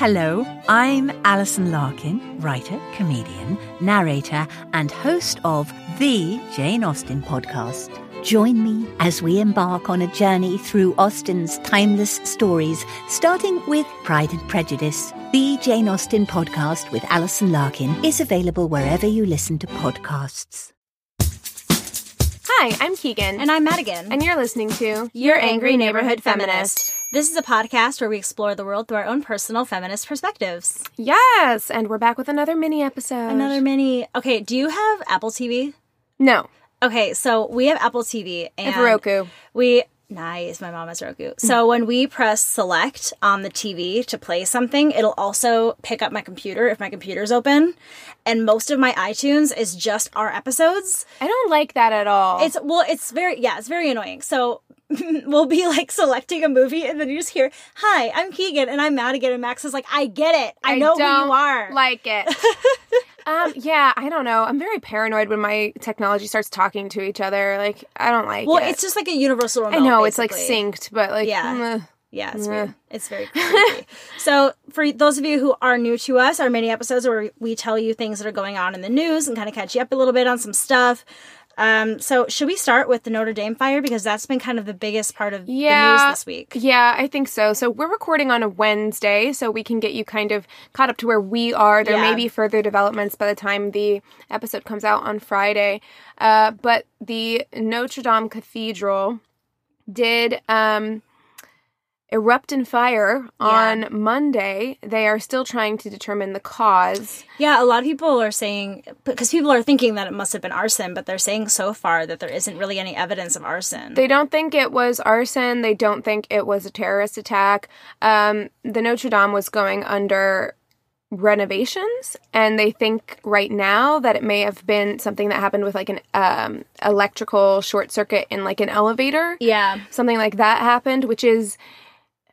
Hello, I'm Alison Larkin, writer, comedian, narrator, and host of the Jane Austen podcast. Join me as we embark on a journey through Austen's timeless stories, starting with Pride and Prejudice. The Jane Austen podcast with Alison Larkin is available wherever you listen to podcasts. Hi, I'm Keegan. And I'm Madigan. And you're listening to Your Angry Neighborhood Feminist. This is a podcast where we explore the world through our own personal feminist perspectives. Yes, and we're back with another mini episode. Another mini. Okay, do you have Apple TV? No. Okay, so we have Apple TV and And Roku. We nice. My mom has Roku. So mm. when we press select on the TV to play something, it'll also pick up my computer if my computer's open. And most of my iTunes is just our episodes. I don't like that at all. It's well, it's very yeah, it's very annoying. So we'll be like selecting a movie, and then you just hear, "Hi, I'm Keegan, and I'm Madigan," and Max is like, "I get it. I, know who you are." Like it. um, yeah, I don't know. I'm very paranoid when my technology starts talking to each other. Like, I don't like well, it. it's just like a universal remote. I know it's like synced, but like, Yeah. mm, Yeah, it's weird. It's very creepy. so, for those of you who are new to us, our mini episodes where we tell you things that are going on in the news and kind of catch you up a little bit on some stuff. Um, so, should we start with the Notre Dame fire because that's been kind of the biggest part of the Yeah. news this week? Yeah, I think so. So we're recording on a Wednesday, so we can get you kind of caught up to where we are. There Yeah. may be further developments by the time the episode comes out on Friday. Uh, but the Notre Dame Cathedral did um, erupt in fire on Monday. They are still trying to determine the cause. Yeah, a lot of people are saying because people are thinking that it must have been arson, but they're saying so far that there isn't really any evidence of arson. They don't think it was arson. They don't think it was a terrorist attack. Um, the Notre Dame was going under renovations, and they think right now that it may have been something that happened with like an um, electrical short circuit in like an elevator. yeah, Something like that happened, which is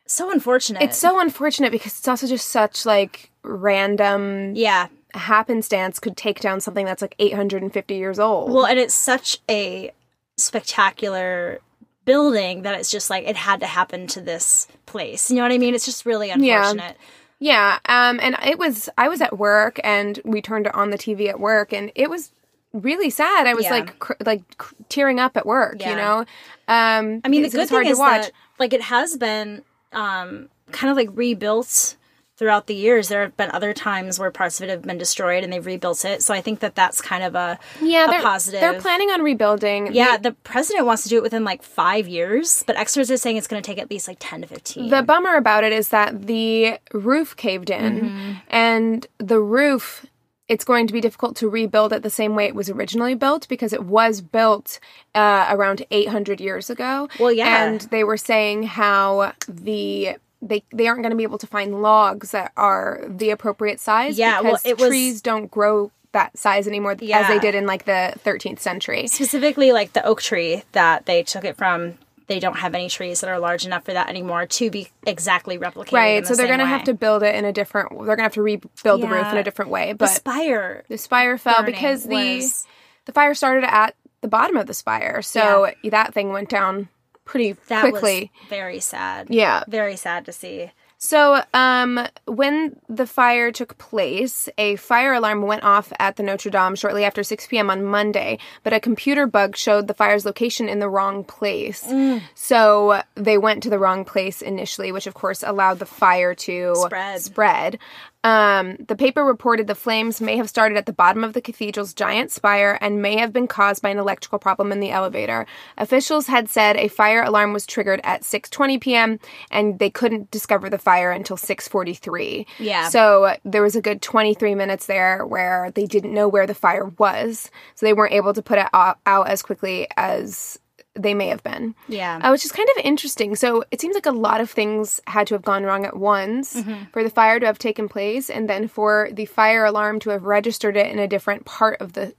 so unfortunate. it's so unfortunate because it's also just such like random yeah. happenstance could take down something that's like 850 years old. Well, and it's such a spectacular building that it's just like it had to happen to this place. You know what I mean? It's just really unfortunate. Yeah, um, and it was I was at work and we turned on the TV at work and it was really sad. I was Yeah. like cr- like cr- tearing up at work, Yeah. you know. Um, I mean, the good thing is to watch. that like it has been um, kind of like rebuilt throughout the years. There have been other times where parts of it have been destroyed and they've rebuilt it. So I think that that's kind of a yeah, a they're, positive. They're planning on rebuilding. Yeah, The, the president wants to do it within like five years, but experts are saying it's going to take at least like ten to fifteen. the bummer about it is that the roof caved in, Mm-hmm. and the roof. It's going to be difficult to rebuild it the same way it was originally built because it was built uh, around 800 years ago. Well, yeah. and they were saying how the they they aren't going to be able to find logs that are the appropriate size. Yeah, well, because it was- trees don't grow that size anymore as they did in like the 13th century. specifically like the oak tree that they took it from they don't have any trees that are large enough for that anymore to be exactly replicated Right, the so they're going to have to build it in a different. They're going to have to rebuild the roof in a different way. But the spire the spire fell because the was- the fire started at the bottom of the spire, so that thing went down pretty that quickly. was very sad Yeah. very sad to see So, um, when the fire took place, a fire alarm went off at the Notre Dame shortly after 6 p.m. on Monday, but a computer bug showed the fire's location in the wrong place. So they went to the wrong place initially, which of course allowed the fire to Spread. Spread. Um, the paper reported the flames may have started at the bottom of the cathedral's giant spire and may have been caused by an electrical problem in the elevator. Officials had said a fire alarm was triggered at 6:20 p.m. and they couldn't discover the fire until 6:43. Yeah. So there was a good 23 minutes there where they didn't know where the fire was, so they weren't able to put it out, out as quickly as they may have been. yeah Uh, which is kind of interesting. So it seems like a lot of things had to have gone wrong at once Mm-hmm. for the fire to have taken place, and then for the fire alarm to have registered it in a different part of the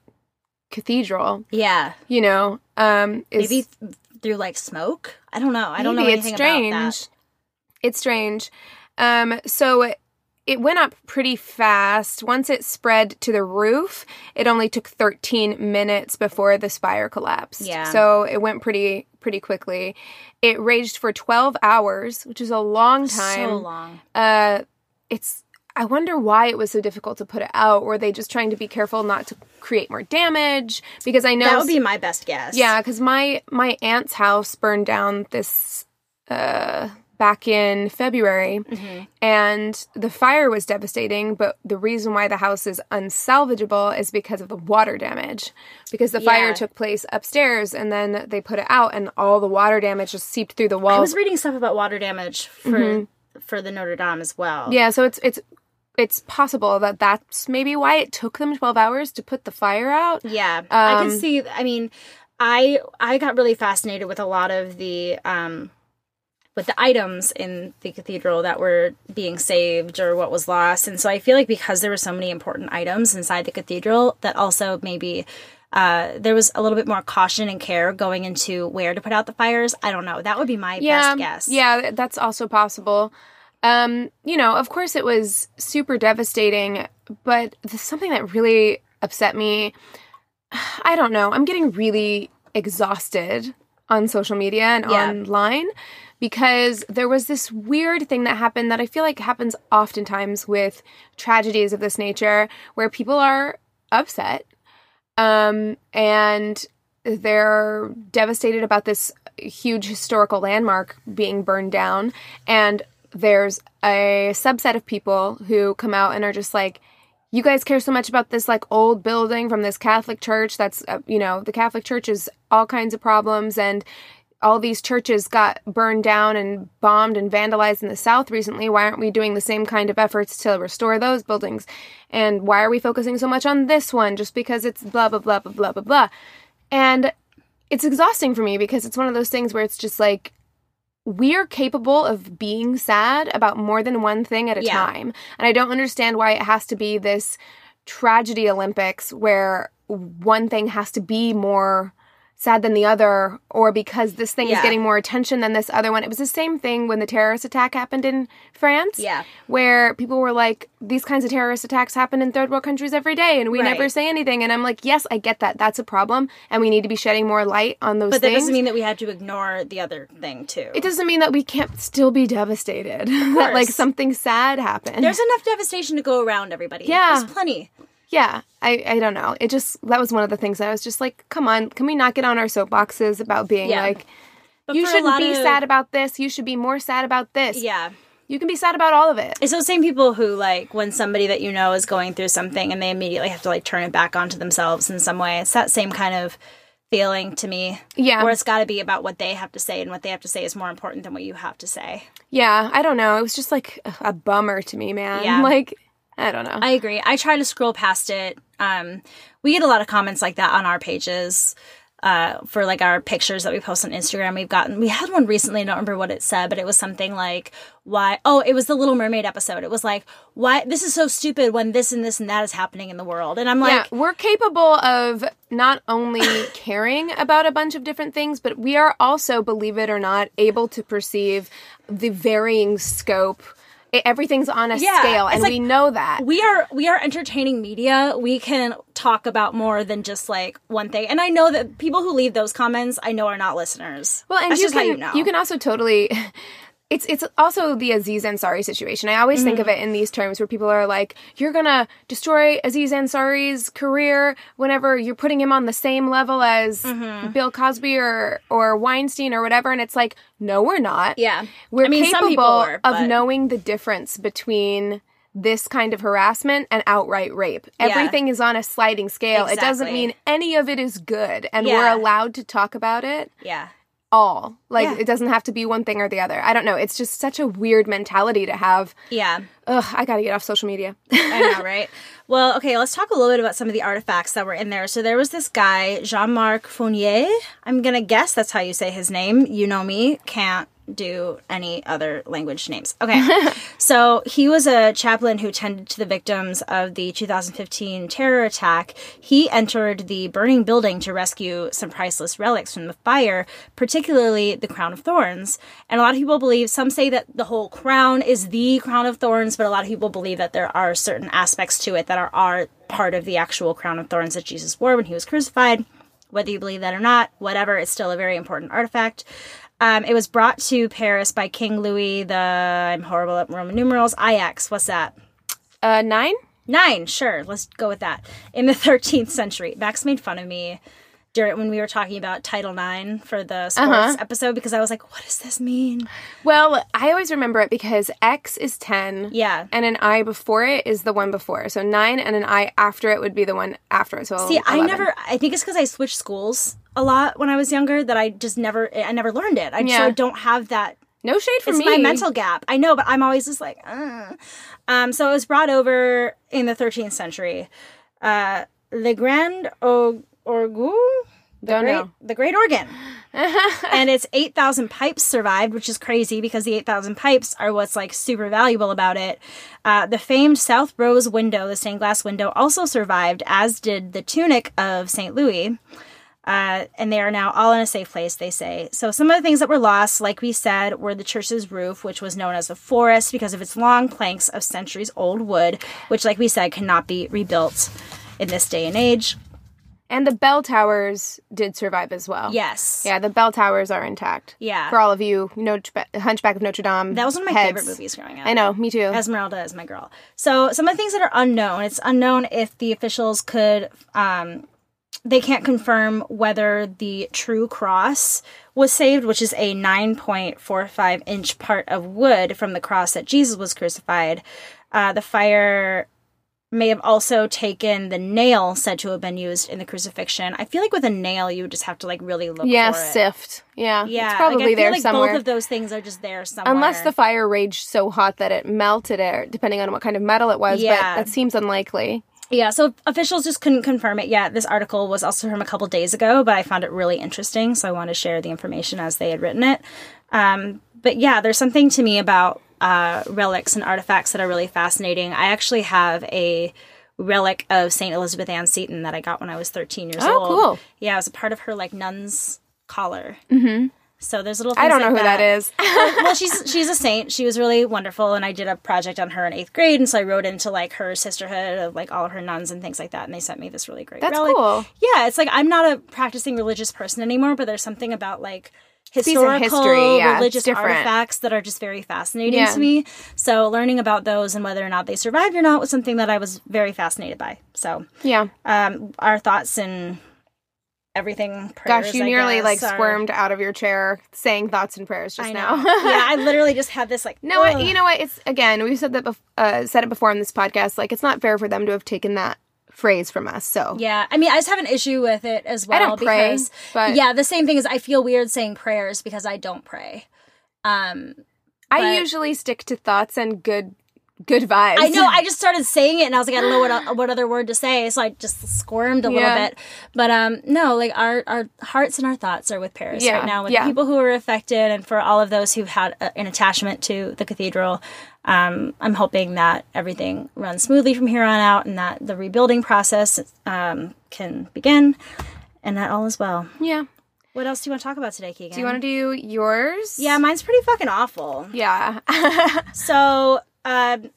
cathedral. yeah You know, um, is, maybe th- through like smoke i don't know i don't know anything it's strange. about that It's strange. Um, so it, went up pretty fast. Once it spread to the roof, it only took 13 minutes before the spire collapsed. Yeah. So it went pretty pretty quickly. It raged for 12 hours, which is a long time. so long Uh, it's I wonder why it was so difficult to put it out. Were they just trying to be careful not to create more damage? Because I know That would be my best guess. yeah, because my my aunt's house burned down this uh, back in February, Mm-hmm. and the fire was devastating. But the reason why the house is unsalvageable is because of the water damage. Because the fire took place upstairs, and then they put it out, and all the water damage just seeped through the walls. I was reading stuff about water damage for for the Notre Dame as well. Mm-hmm. Yeah, so it's it's it's possible that that's maybe why it took them 12 hours to put the fire out. Yeah, I Um, can see. I mean, I I got really fascinated with a lot of the um, with the items in the cathedral that were being saved or what was lost, and so I feel like because there were so many important items inside the cathedral, that also maybe. Uh, there was a little bit more caution and care going into where to put out the fires. I don't know. That would be my yeah, best guess. Yeah, that's also possible. Um, you know, of course it was super devastating, but something that really upset me. I don't know. I'm getting really exhausted on social media and Yeah. online because there was this weird thing that happened that I feel like happens oftentimes with tragedies of this nature where people are upset um, and they're devastated about this huge historical landmark being burned down. And there's a subset of people who come out and are just like you guys care so much about this like old building from this catholic church that's uh, you know the catholic church is all kinds of problems and all these churches got burned down and bombed and vandalized in the south recently why aren't we doing the same kind of efforts to restore those buildings and why are we focusing so much on this one just because it's blah blah blah blah blah blah blah and it's exhausting for me because it's one of those things where it's just like we're capable of being sad about more than one thing at a Yeah. time. And I don't understand why it has to be this tragedy Olympics where one thing has to be more sad than the other or because this thing is getting more attention than this other one. It was the same thing when the terrorist attack happened in France. Yeah. Where people were like, these kinds of terrorist attacks happen in third world countries every day and we Right. never say anything. And I'm like, yes, I get that. That's a problem. And we need to be shedding more light on those things. But that doesn't mean that we have to ignore the other thing too. it doesn't mean that we can't still be devastated. that like something sad happened. There's enough devastation to go around, everybody. Yeah. There's plenty. Yeah, I, I don't know. It just that was one of the things I was just like, come on, can we not get on our soapboxes about being Yeah. like But you shouldn't be of- sad about this, you should be more sad about this. Yeah. You can be sad about all of it. It's those same people who like when somebody that you know is going through something and they immediately have to like turn it back onto themselves in some way. It's that same kind of feeling to me. Yeah. Where it's got to be about what they have to say and what they have to say is more important than what you have to say. Yeah, I don't know. It was just like a, a bummer to me, man. Yeah. Like I don't know. I agree. I try to scroll past it. Um, we get a lot of comments like that on our pages. Uh, for like our pictures that we post on Instagram, we've gotten we had one recently. I don't remember what it said, but it was something like why. Oh, it was the Little Mermaid episode. It was like why this is so stupid when this and this and that is happening in the world, and I'm like, yeah, we're capable of not only caring about a bunch of different things, but we are also, believe it or not, able to perceive the varying scope. Everything's on a Yeah, scale, and like- we know that. we are we are entertaining media. We can talk about more than just like one thing. And I know that people who leave those comments, I know are not listeners. Well, and That's you just can how you know. you can also totally. It's it's also the Aziz Ansari situation. I always think of Mm-hmm. it in these terms where people are like, "You're gonna destroy Aziz Ansari's career whenever you're putting him on the same level as Mm-hmm. Bill Cosby or or Weinstein or whatever." And it's like, no, we're not. Yeah. we're I mean, some capable people were, of knowing the difference between this kind of harassment and outright rape. Everything is on a sliding scale. It doesn't mean any of it is good, and Yeah. we're allowed to talk about it yeah. All. Like Yeah. it doesn't have to be one thing or the other. I don't know. It's just such a weird mentality to have. Yeah. Ugh, I gotta get off social media. I know, right? Well, okay, let's talk a little bit about some of the artifacts that were in there. So there was this guy, Jean Marc Fournier. I'm to guess that's how you say his name. You know me, can't do any other language names. Okay. so he was a chaplain who tended to the victims of the 2015 terror attack. He entered the burning building to rescue some priceless relics from the fire, particularly the crown of thorns. And a lot of people believe, some say that the whole crown is the crown of thorns, but a lot of people believe that there are certain aspects to it that are, are part of the actual crown of thorns that Jesus wore when he was crucified. Whether you believe that or not, whatever, it's still a very important artifact. Um, it was brought to Paris by King Louis the. I'm horrible at Roman numerals. IX. What's that? Uh, nine? Nine. Sure. Let's go with that. In the 13th century, Max made fun of me during when we were talking about Title IX for the sports Uh-huh. episode because I was like, "What does this mean?" Well, I always remember it because X is 10. Yeah. And an I before it is the one before. So nine and an I after it would be the one after it. So See, I never. I think it's because I switched schools a lot when I was younger that I just never. I never learned it. I Yeah. so I don't have that No shade for it's me. my mental gap. I know, but I'm always just like, uh. um. So it was brought over in the 13th century. Uh, Le Grand o- Orgue, the Don't great, know. the Great Organ, and its 8,000 pipes survived, which is crazy because the 8,000 pipes are what's like super valuable about it. Uh, the famed South Rose window, the stained glass window, also survived, as did the tunic of St. Louis. Uh, and they are now all in a safe place, they say. So, some of the things that were lost, like we said, were the church's roof, which was known as a forest because of its long planks of centuries old wood, which, like we said, cannot be rebuilt in this day and age. And the bell towers did survive as well. Yes. Yeah, the bell towers are intact. Yeah. For all of you, you know, Hunchback of Notre Dame. That was one of my heads. favorite movies growing up. I know, me too. Esmeralda is my girl. So some of the things that are unknown. It's unknown if the officials could. Um, they can't confirm whether the true cross was saved, which is a 9.45 inch part of wood from the cross that Jesus was crucified. Uh, the fire may have also taken the nail said to have been used in the crucifixion. I feel like with a nail, you would just have to like really look yeah, for it. sift. Yeah, Yeah, it's probably like, I feel there like somewhere. Both of those things are just there somewhere. Unless the fire raged so hot that it melted it, depending on what kind of metal it was. Yeah. But that seems unlikely. Yeah, so officials just couldn't confirm it yet. This article was also from a couple days ago, but I found it really interesting, so I want to share the information as they had written it. Um, but yeah, there's something to me about uh, relics and artifacts that are really fascinating. I actually have a relic of Saint Elizabeth Ann Seton that I got when I was 13 years Oh, old. cool. Yeah, it was a part of her like nun's collar. Mm-hmm. So there's little. Things I don't know like who that is. well, she's she's a saint. She was really wonderful, and I did a project on her in eighth grade, and so I wrote into like her sisterhood of like all of her nuns and things like that, and they sent me this really great. That's relic. cool. Yeah, it's like I'm not a practicing religious person anymore, but there's something about like historical history, yeah, religious artifacts that are just very fascinating Yeah. to me. So learning about those and whether or not they survived or not was something that I was very fascinated by. So Yeah. um, our thoughts and everything. Prayers, Gosh, you I nearly guess, like are- squirmed out of your chair saying thoughts and prayers just now. yeah, I literally just had this like. No, ugh. you know what? It's again, we've said that bef- uh, said it before on this podcast. Like, it's not fair for them to have taken that phrase from us. So Yeah, I mean, I just have an issue with it as well. I don't pray, because, but- yeah, the same thing is I feel weird saying prayers because I don't pray. Um, I usually stick to thoughts and good, good vibes. I know I just started saying it and I was like, I don't know what what other word to say, so I just squirmed a little Yeah. bit. But um, no, like our our hearts and our thoughts are with Paris Yeah, right now, with yeah. people who are affected, and for all of those who've had a, an attachment to the cathedral. Um, I'm hoping that everything runs smoothly from here on out, and that the rebuilding process um, can begin, and that all is well. Yeah. What else do you want to talk about today, Keegan? Do you want to do yours? Yeah, mine's pretty fucking awful. Yeah. So, um,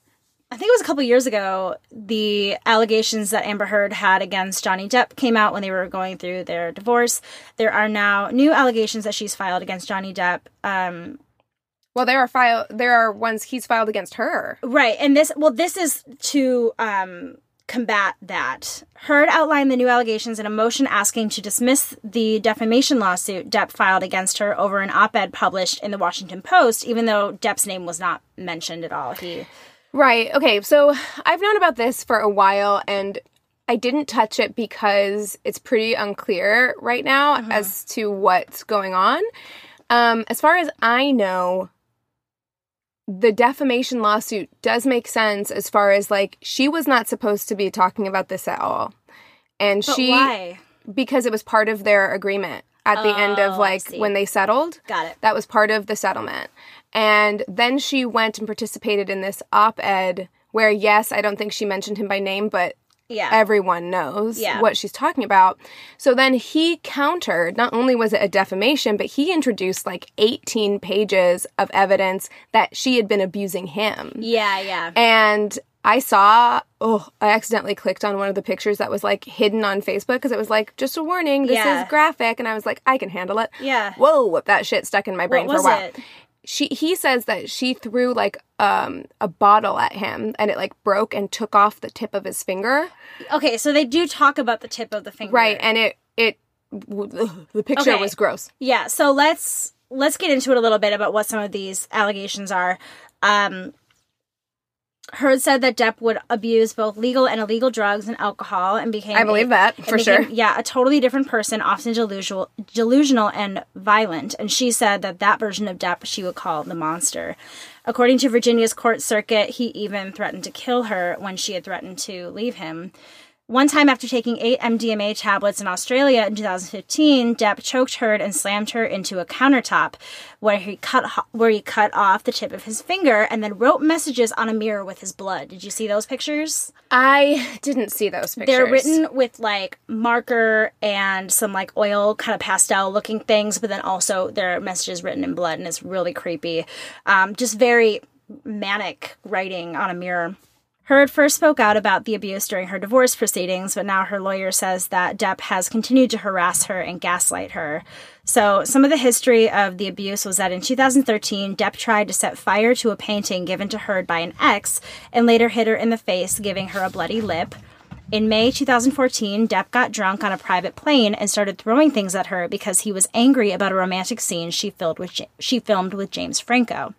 I think it was a couple years ago, the allegations that Amber Heard had against Johnny Depp came out when they were going through their divorce. There are now new allegations that she's filed against Johnny Depp. Um, well, there are file. There are ones he's filed against her. right, and this, well, this is to um, combat that. Heard outlined the new allegations in a motion asking to dismiss the defamation lawsuit Depp filed against her over an op ed published in the Washington Post, even though Depp's name was not mentioned at all. He. Right. Okay. So I've known about this for a while and I didn't touch it because it's pretty unclear right now as to what's going on. Um, as far as I know, the defamation lawsuit does make sense as far as like she was not supposed to be talking about this at all. And But she why? because it was part of their agreement at the end Oh, of like when they settled. Got it. That was part of the settlement. And then she went and participated in this op ed where, yes, I don't think she mentioned him by name, but Yeah. everyone knows Yeah. what she's talking about. So then he countered, not only was it a defamation, but he introduced like 18 pages of evidence that she had been abusing him. Yeah, yeah. And I saw, oh, I accidentally clicked on one of the pictures that was like hidden on Facebook because it was like, just a warning, this Yeah. is graphic. And I was like, I can handle it. Yeah. Whoa, that shit stuck in my brain for a while. it? She he says that she threw like um a bottle at him and it like broke and took off the tip of his finger. Okay, so they do talk about the tip of the finger. Right, and it it w- the picture Okay. was gross. Yeah, so let's let's get into it a little bit about what some of these allegations are. Um Heard said that Depp would abuse both legal and illegal drugs and alcohol and became I believe a- that, for became- sure. Yeah, a totally different person, often delusional, delusional and violent. And she said that that version of Depp she would call the monster. According to Virginia's court circuit, he even threatened to kill her when she had threatened to leave him. One time after taking eight MDMA tablets in Australia in 2015, Depp choked Heard and slammed her into a countertop, where he cut ho- where he cut off the tip of his finger and then wrote messages on a mirror with his blood. Did you see those pictures? I didn't see those pictures. They're written with like marker and some like oil kind of pastel looking things, but then also there are messages written in blood, and it's really creepy. Um, just very manic writing on a mirror. Heard first spoke out about the abuse during her divorce proceedings, but now her lawyer says that Depp has continued to harass her and gaslight her. So, some of the history of the abuse was that in 2013, Depp tried to set fire to a painting given to Heard by an ex and later hit her in the face, giving her a bloody lip. In May 2014, Depp got drunk on a private plane and started throwing things at her because he was angry about a romantic scene she filmed with, she filmed with James Franco.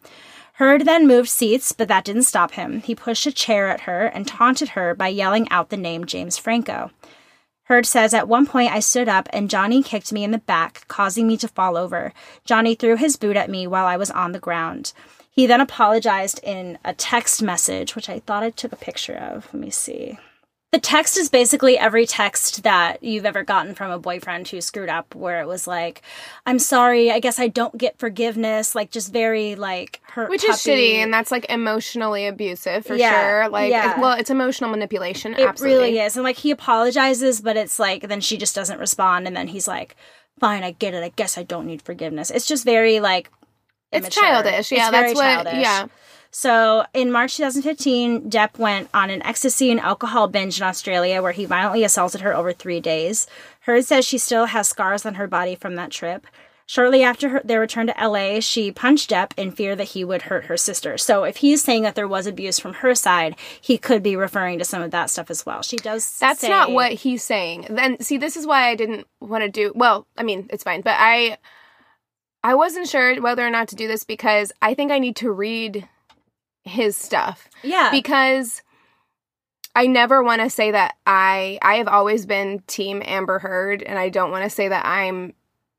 Heard then moved seats, but that didn't stop him. He pushed a chair at her and taunted her by yelling out the name James Franco. Heard says, At one point I stood up and Johnny kicked me in the back, causing me to fall over. Johnny threw his boot at me while I was on the ground. He then apologized in a text message, which I thought I took a picture of. Let me see. The text is basically every text that you've ever gotten from a boyfriend who screwed up, where it was like, I'm sorry, I guess I don't get forgiveness, like just very like hurt. which is shitty and that's like emotionally abusive for Yeah, sure. Like yeah. well, it's emotional manipulation. It absolutely. really is. And like he apologizes, but it's like then she just doesn't respond and then he's like, Fine, I get it. I guess I don't need forgiveness. It's just very like It's immature. childish. Yeah, It's that's what childish. yeah. So in March 2015, Depp went on an ecstasy and alcohol binge in Australia where he violently assaulted her over three days. Heard says she still has scars on her body from that trip. Shortly after her, their return to LA, she punched Depp in fear that he would hurt her sister. So if he's saying that there was abuse from her side, he could be referring to some of that stuff as well. She does. That's say- not what he's saying. Then see, this is why I didn't want to do. Well, I mean, it's fine, but I, I wasn't sure whether or not to do this because I think I need to read his stuff Yeah. because I never want to say that I I have always been team Amber Heard and I don't want to say that I'm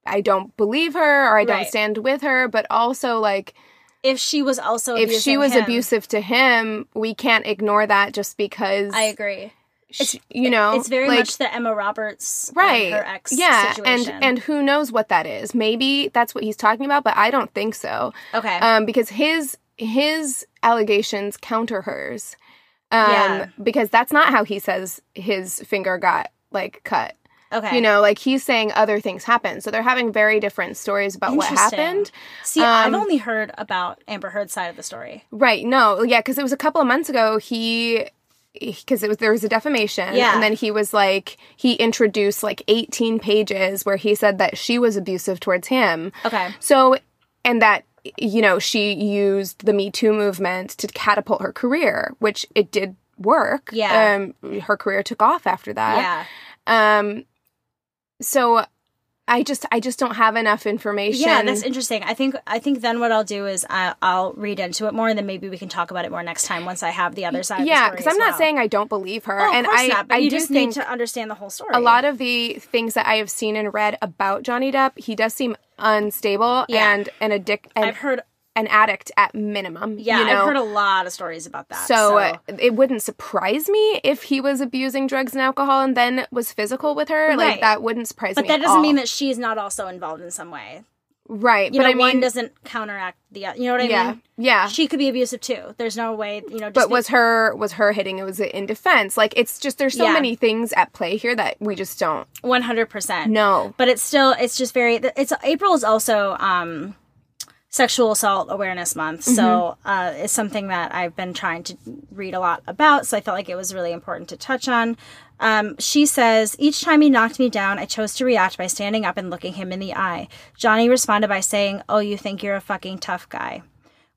I don't believe her or I don't Right. stand with her, but also like if she was also if she was him- abusive to him, we can't ignore that just because I agree. sh- you know It's very like, much the Emma Roberts, right her ex, yeah situation. and and who knows what that is maybe that's what he's talking about but i don't think so okay, um because his his allegations counter hers um Yeah. because that's not how he says his finger got like cut okay, you know like he's saying other things happened so they're having very different stories about what happened See, I've Um, only heard about Amber Heard's side of the story. right no yeah because it was a couple of months ago he because it was there was a defamation Yeah. and then he was like he introduced like 18 pages where he said that she was abusive towards him Okay. so and that you know she used the me too movement to catapult her career which it did work Yeah. um her career took off after that Yeah. um so i just i just don't have enough information Yeah, that's interesting. I think I think then what I'll do is I, I'll read into it more, and then maybe we can talk about it more next time once I have the other side. yeah because i'm not well. saying i don't believe her Oh, of and course i not, i you do need to understand the whole story. a lot of the things that I have seen and read about Johnny Depp, he does seem unstable Yeah. and an addict and I've heard. an addict at minimum. Yeah, you know? I've heard a lot of stories about that. so, uh, it wouldn't surprise me if he was abusing drugs and alcohol and then was physical with her. Right. Like that wouldn't surprise but me. But that doesn't all. mean that she's not also involved in some way. Right. You but know, I one mean, doesn't counteract the other. You know what I yeah, mean? yeah. She could be abusive too. There's no way, you know. Just but was her was her hitting? It was in defense. Like it's just there's so Yeah. many things at play here that we just don't one hundred percent. know. but it's still it's just very it's april is also um Sexual Assault Awareness Month. So uh, it's something that I've been trying to read a lot about. So I felt like it was really important to touch on. Um, she says, Each time he knocked me down, I chose to react by standing up and looking him in the eye. Johnny responded by saying, Oh, you think you're a fucking tough guy.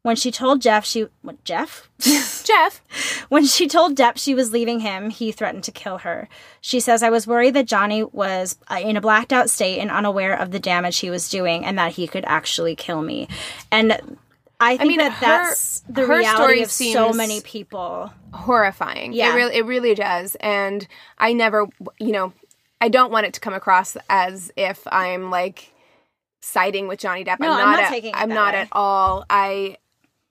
When she told Jeff she what, Jeff Jeff. when she told Depp she was leaving him, he threatened to kill her. She says, I was worried that Johnny was uh, in a blacked out state and unaware of the damage he was doing and that he could actually kill me. And I think mean, that her- that's the her reality story of so many people. horrifying. Yeah. It really it really does. And I never you know, I don't want it to come across as if I'm like siding with Johnny Depp. No, I'm not at, taking it I'm not at all. I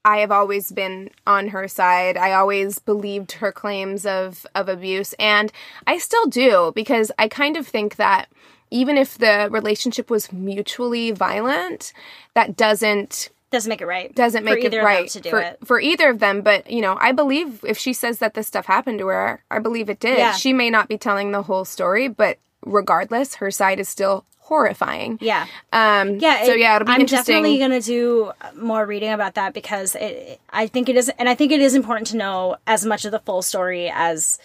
I have always been on her side. I always believed her claims of of abuse and I still do because I kind of think that even if the relationship was mutually violent, that doesn't Doesn't make it right. doesn't make it right to do for, it. for either of them. But you know, I believe if she says that this stuff happened to her, I believe it did. Yeah. She may not be telling the whole story, but regardless, her side is still horrifying. Yeah. Um. Yeah. So it- yeah, it'll be I'm interesting. definitely going to do more reading about that because it, I think it is, and I think it is important to know as much of the full story as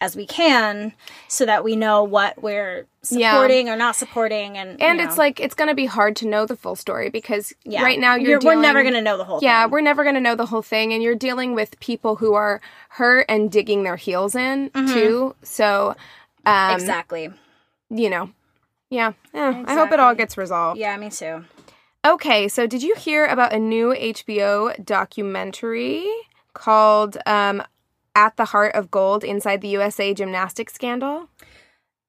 as we can, so that we know what we're Yeah. supporting or not supporting, and and you it's know. like it's going to be hard to know the full story because Yeah. right now you're, You're- we're never going to know the whole thing. Yeah, thing. we're never going to know the whole thing, and you're dealing with people who are hurt and digging their heels in too. So, um, Mm-hmm. exactly. you know, yeah. Eh, I hope it all gets resolved. Yeah, me too. Okay, so did you hear about a new HBO documentary called um, At the Heart of Gold Inside the USA Gymnastics Scandal?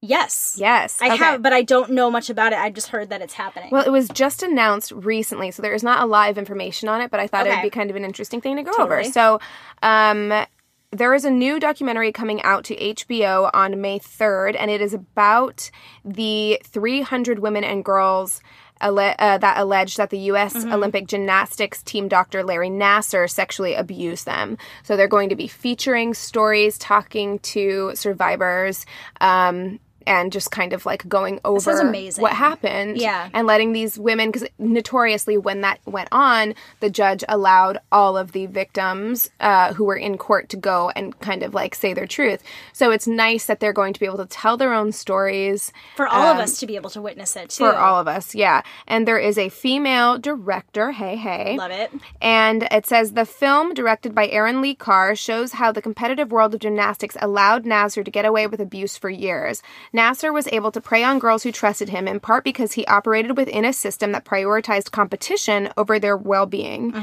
Yes, Yes. I okay. have, but I don't know much about it. I just heard that it's happening. Well, it was just announced recently, so there is not a lot of information on it, but I thought it would be kind of an interesting thing to go Totally. over. So, um, there is a new documentary coming out to HBO on May 3rd, and it is about the 300 women and girls alle- uh, that alleged that the U.S. Mm-hmm. Olympic gymnastics team doctor Larry Nassar sexually abused them. So they're going to be featuring stories, talking to survivors. Um, and just kind of like going over what happened Yeah. and letting these women because notoriously when that went on the judge allowed all of the victims uh, who were in court to go and kind of like say their truth so it's nice that they're going to be able to tell their own stories for all of us to be able to witness it too. um, for all of us yeah and there is a female director hey hey Love it. and it says the film, directed by Erin Lee Carr, shows how the competitive world of gymnastics allowed Nassar to get away with abuse for years. Nassar was able to prey on girls who trusted him in part because he operated within a system that prioritized competition over their well being.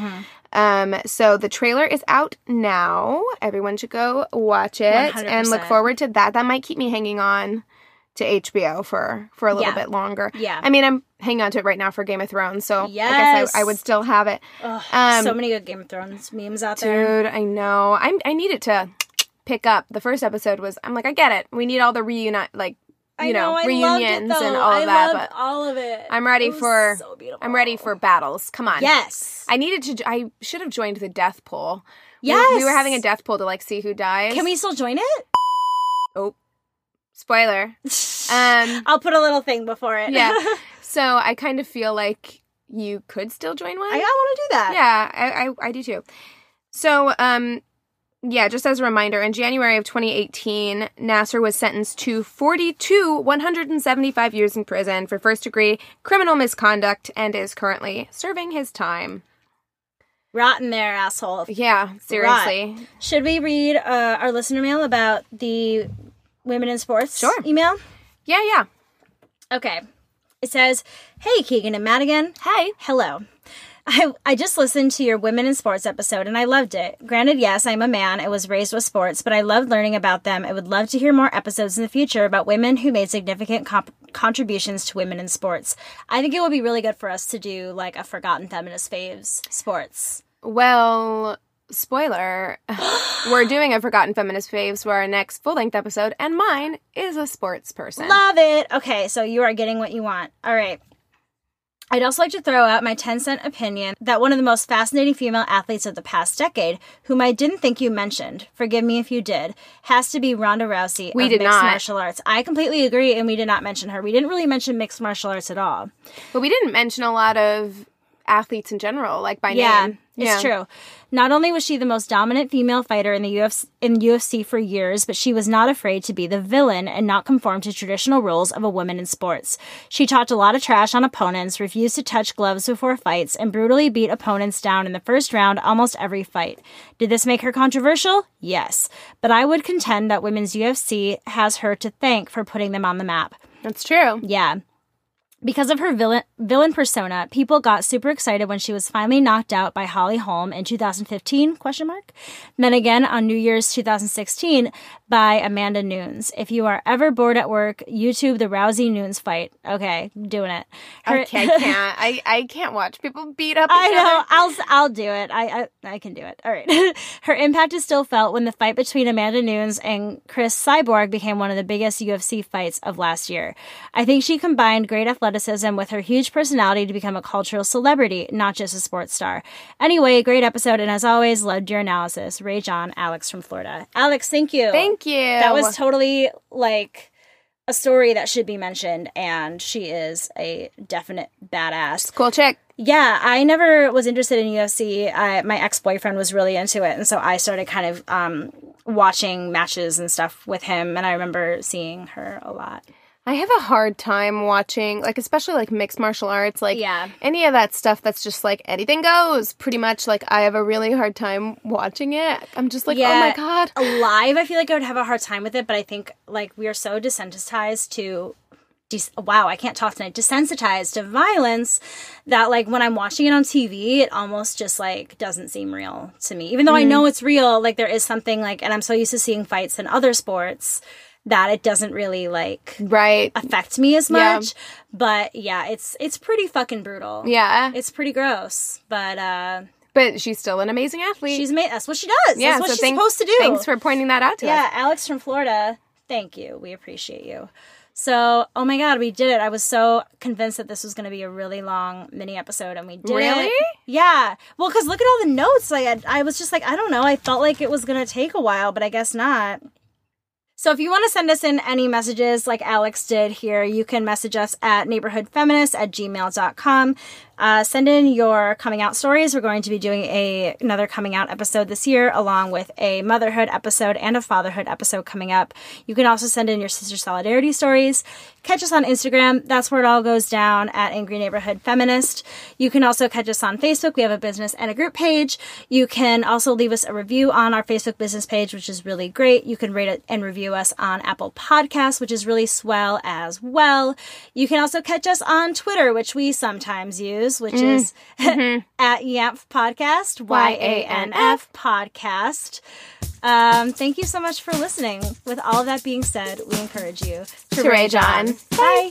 Um, so the trailer is out now. Everyone should go watch it and look forward to that. That might keep me hanging on to HBO for for a little Yeah. bit longer. Yeah. I mean, I'm hanging on to it right now for Game of Thrones, so I guess Yes. I, I would still have it. Ugh, Um, so many good Game of Thrones memes out there. Dude, I know. I'm I needed to pick up. The first episode was I'm like, I get it. We need all the reunite like you I know, I loved it, reunions and all of I that, but all of it. I'm ready It for so. I'm ready for battles. Come on. Yes. I needed to I should have joined the death pool. We- Yes. We, were having a death pool to like see who dies. Can we still join it? Oh. Spoiler. Um I'll put a little thing before it. yeah. so I kind of feel like you could still join one. I, want to do that. Yeah, I, I, I do too. So, um, yeah, just as a reminder, in January of 2018, Nassar was sentenced to 42 175 years in prison for first degree criminal misconduct and is currently serving his time. Rotten there, asshole. Yeah, seriously. Should we read uh, our listener mail about the women in sports Sure. email? Yeah, yeah. Okay. It says, Hey, Keegan and Madigan. Hey. Hello. I, I just listened to your Women in Sports episode and I loved it. Granted, yes, I'm a man. I was raised with sports, but I loved learning about them. I would love to hear more episodes in the future about women who made significant comp- contributions to women in sports. I think it would be really good for us to do like a Forgotten Feminist Faves sports. Well, spoiler, we're doing a Forgotten Feminist Faves for our next full length episode, and mine is a sports person. Love it. Okay, so you are getting what you want. All right. I'd also like to throw out my 10 cent opinion that one of the most fascinating female athletes of the past decade, whom I didn't think you mentioned, forgive me if you did, has to be Ronda Rousey We of did mixed not. martial arts. I completely agree, and we did not mention her. We didn't really mention mixed martial arts at all. But we didn't mention a lot of athletes in general, like by Yeah, name. it's true. Not only was she the most dominant female fighter in the UFC, in UFC for years, but she was not afraid to be the villain and not conform to traditional rules of a woman in sports. She talked a lot of trash on opponents, refused to touch gloves before fights, and brutally beat opponents down in the first round almost every fight. Did this make her controversial? Yes. But I would contend that women's UFC has her to thank for putting them on the map. That's true. Yeah. Because of her villain, villain persona, people got super excited when she was finally knocked out by Holly Holm in 2015, question mark. Then again on New Year's 2016 by Amanda Nunes. If you are ever bored at work, YouTube the Rousey Nunes fight. Okay, doing it. Her- Okay, I can't. I, I can't watch people beat up each I know. other. I'll I'll do it. I I, I can do it. All right. Her impact is still felt when the fight between Amanda Nunes and Cris Cyborg became one of the biggest UFC fights of last year. I think she combined great athleticism with her huge personality to become a cultural celebrity, not just a sports star. Anyway, great episode, and as always, loved your analysis. Ray John, Alex from Florida. Alex, thank you. Thank you. That was totally like a story that should be mentioned, and she is a definite badass. cool chick. Yeah, I never was interested in UFC. I, my ex boyfriend was really into it, and so I started kind of um, watching matches and stuff with him. And I remember seeing her a lot. I have a hard time watching, like, especially like mixed martial arts, like Yeah. any of that stuff that's just like anything goes. Pretty much, like, I have a really hard time watching it. I'm just like, oh my god. Alive, I feel like I would have a hard time with it, but I think like we are so desensitized to. Des- wow, I can't talk tonight. Desensitized to violence that, like, when I'm watching it on TV, it almost just like doesn't seem real to me. Even though I mm. know it's real, like there is something like, and I'm so used to seeing fights in other sports that it doesn't really like Right. affect me as Yeah. much. But yeah, it's it's pretty fucking brutal. Yeah. It's pretty gross. But uh But she's still an amazing athlete. she's made that's what she does. yeah, that's what so she's thanks, supposed to do. Thanks for pointing that out to Yeah, us. Yeah, Alex from Florida, thank you. We appreciate you. So, oh my god, we did it. I was so convinced that this was going to be a really long mini episode and we did Really? it. Yeah. Well, cuz look at all the notes. Like I, I was just like, I don't know. I felt like it was going to take a while, but I guess not. So if you want to send us in any messages like Alex did here, you can message us at neighborhoodfeminist at gmail.com. Uh, send in your coming out stories. We're going to be doing a another coming out episode this year, along with a motherhood episode and a fatherhood episode coming up. You can also send in your sister solidarity stories. Catch us on Instagram. That's where it all goes down at Angry Neighborhood Feminist. You can also catch us on Facebook. We have a business and a group page. You can also leave us a review on our Facebook business page, which is really great. You can rate it and review us on Apple Podcasts, which is really swell as well. You can also catch us on Twitter, which we sometimes use, which is at YANF Podcast, Y A N F Podcast. Um, thank you so much for listening. With all of that being said, we encourage you To Ray John. Bye.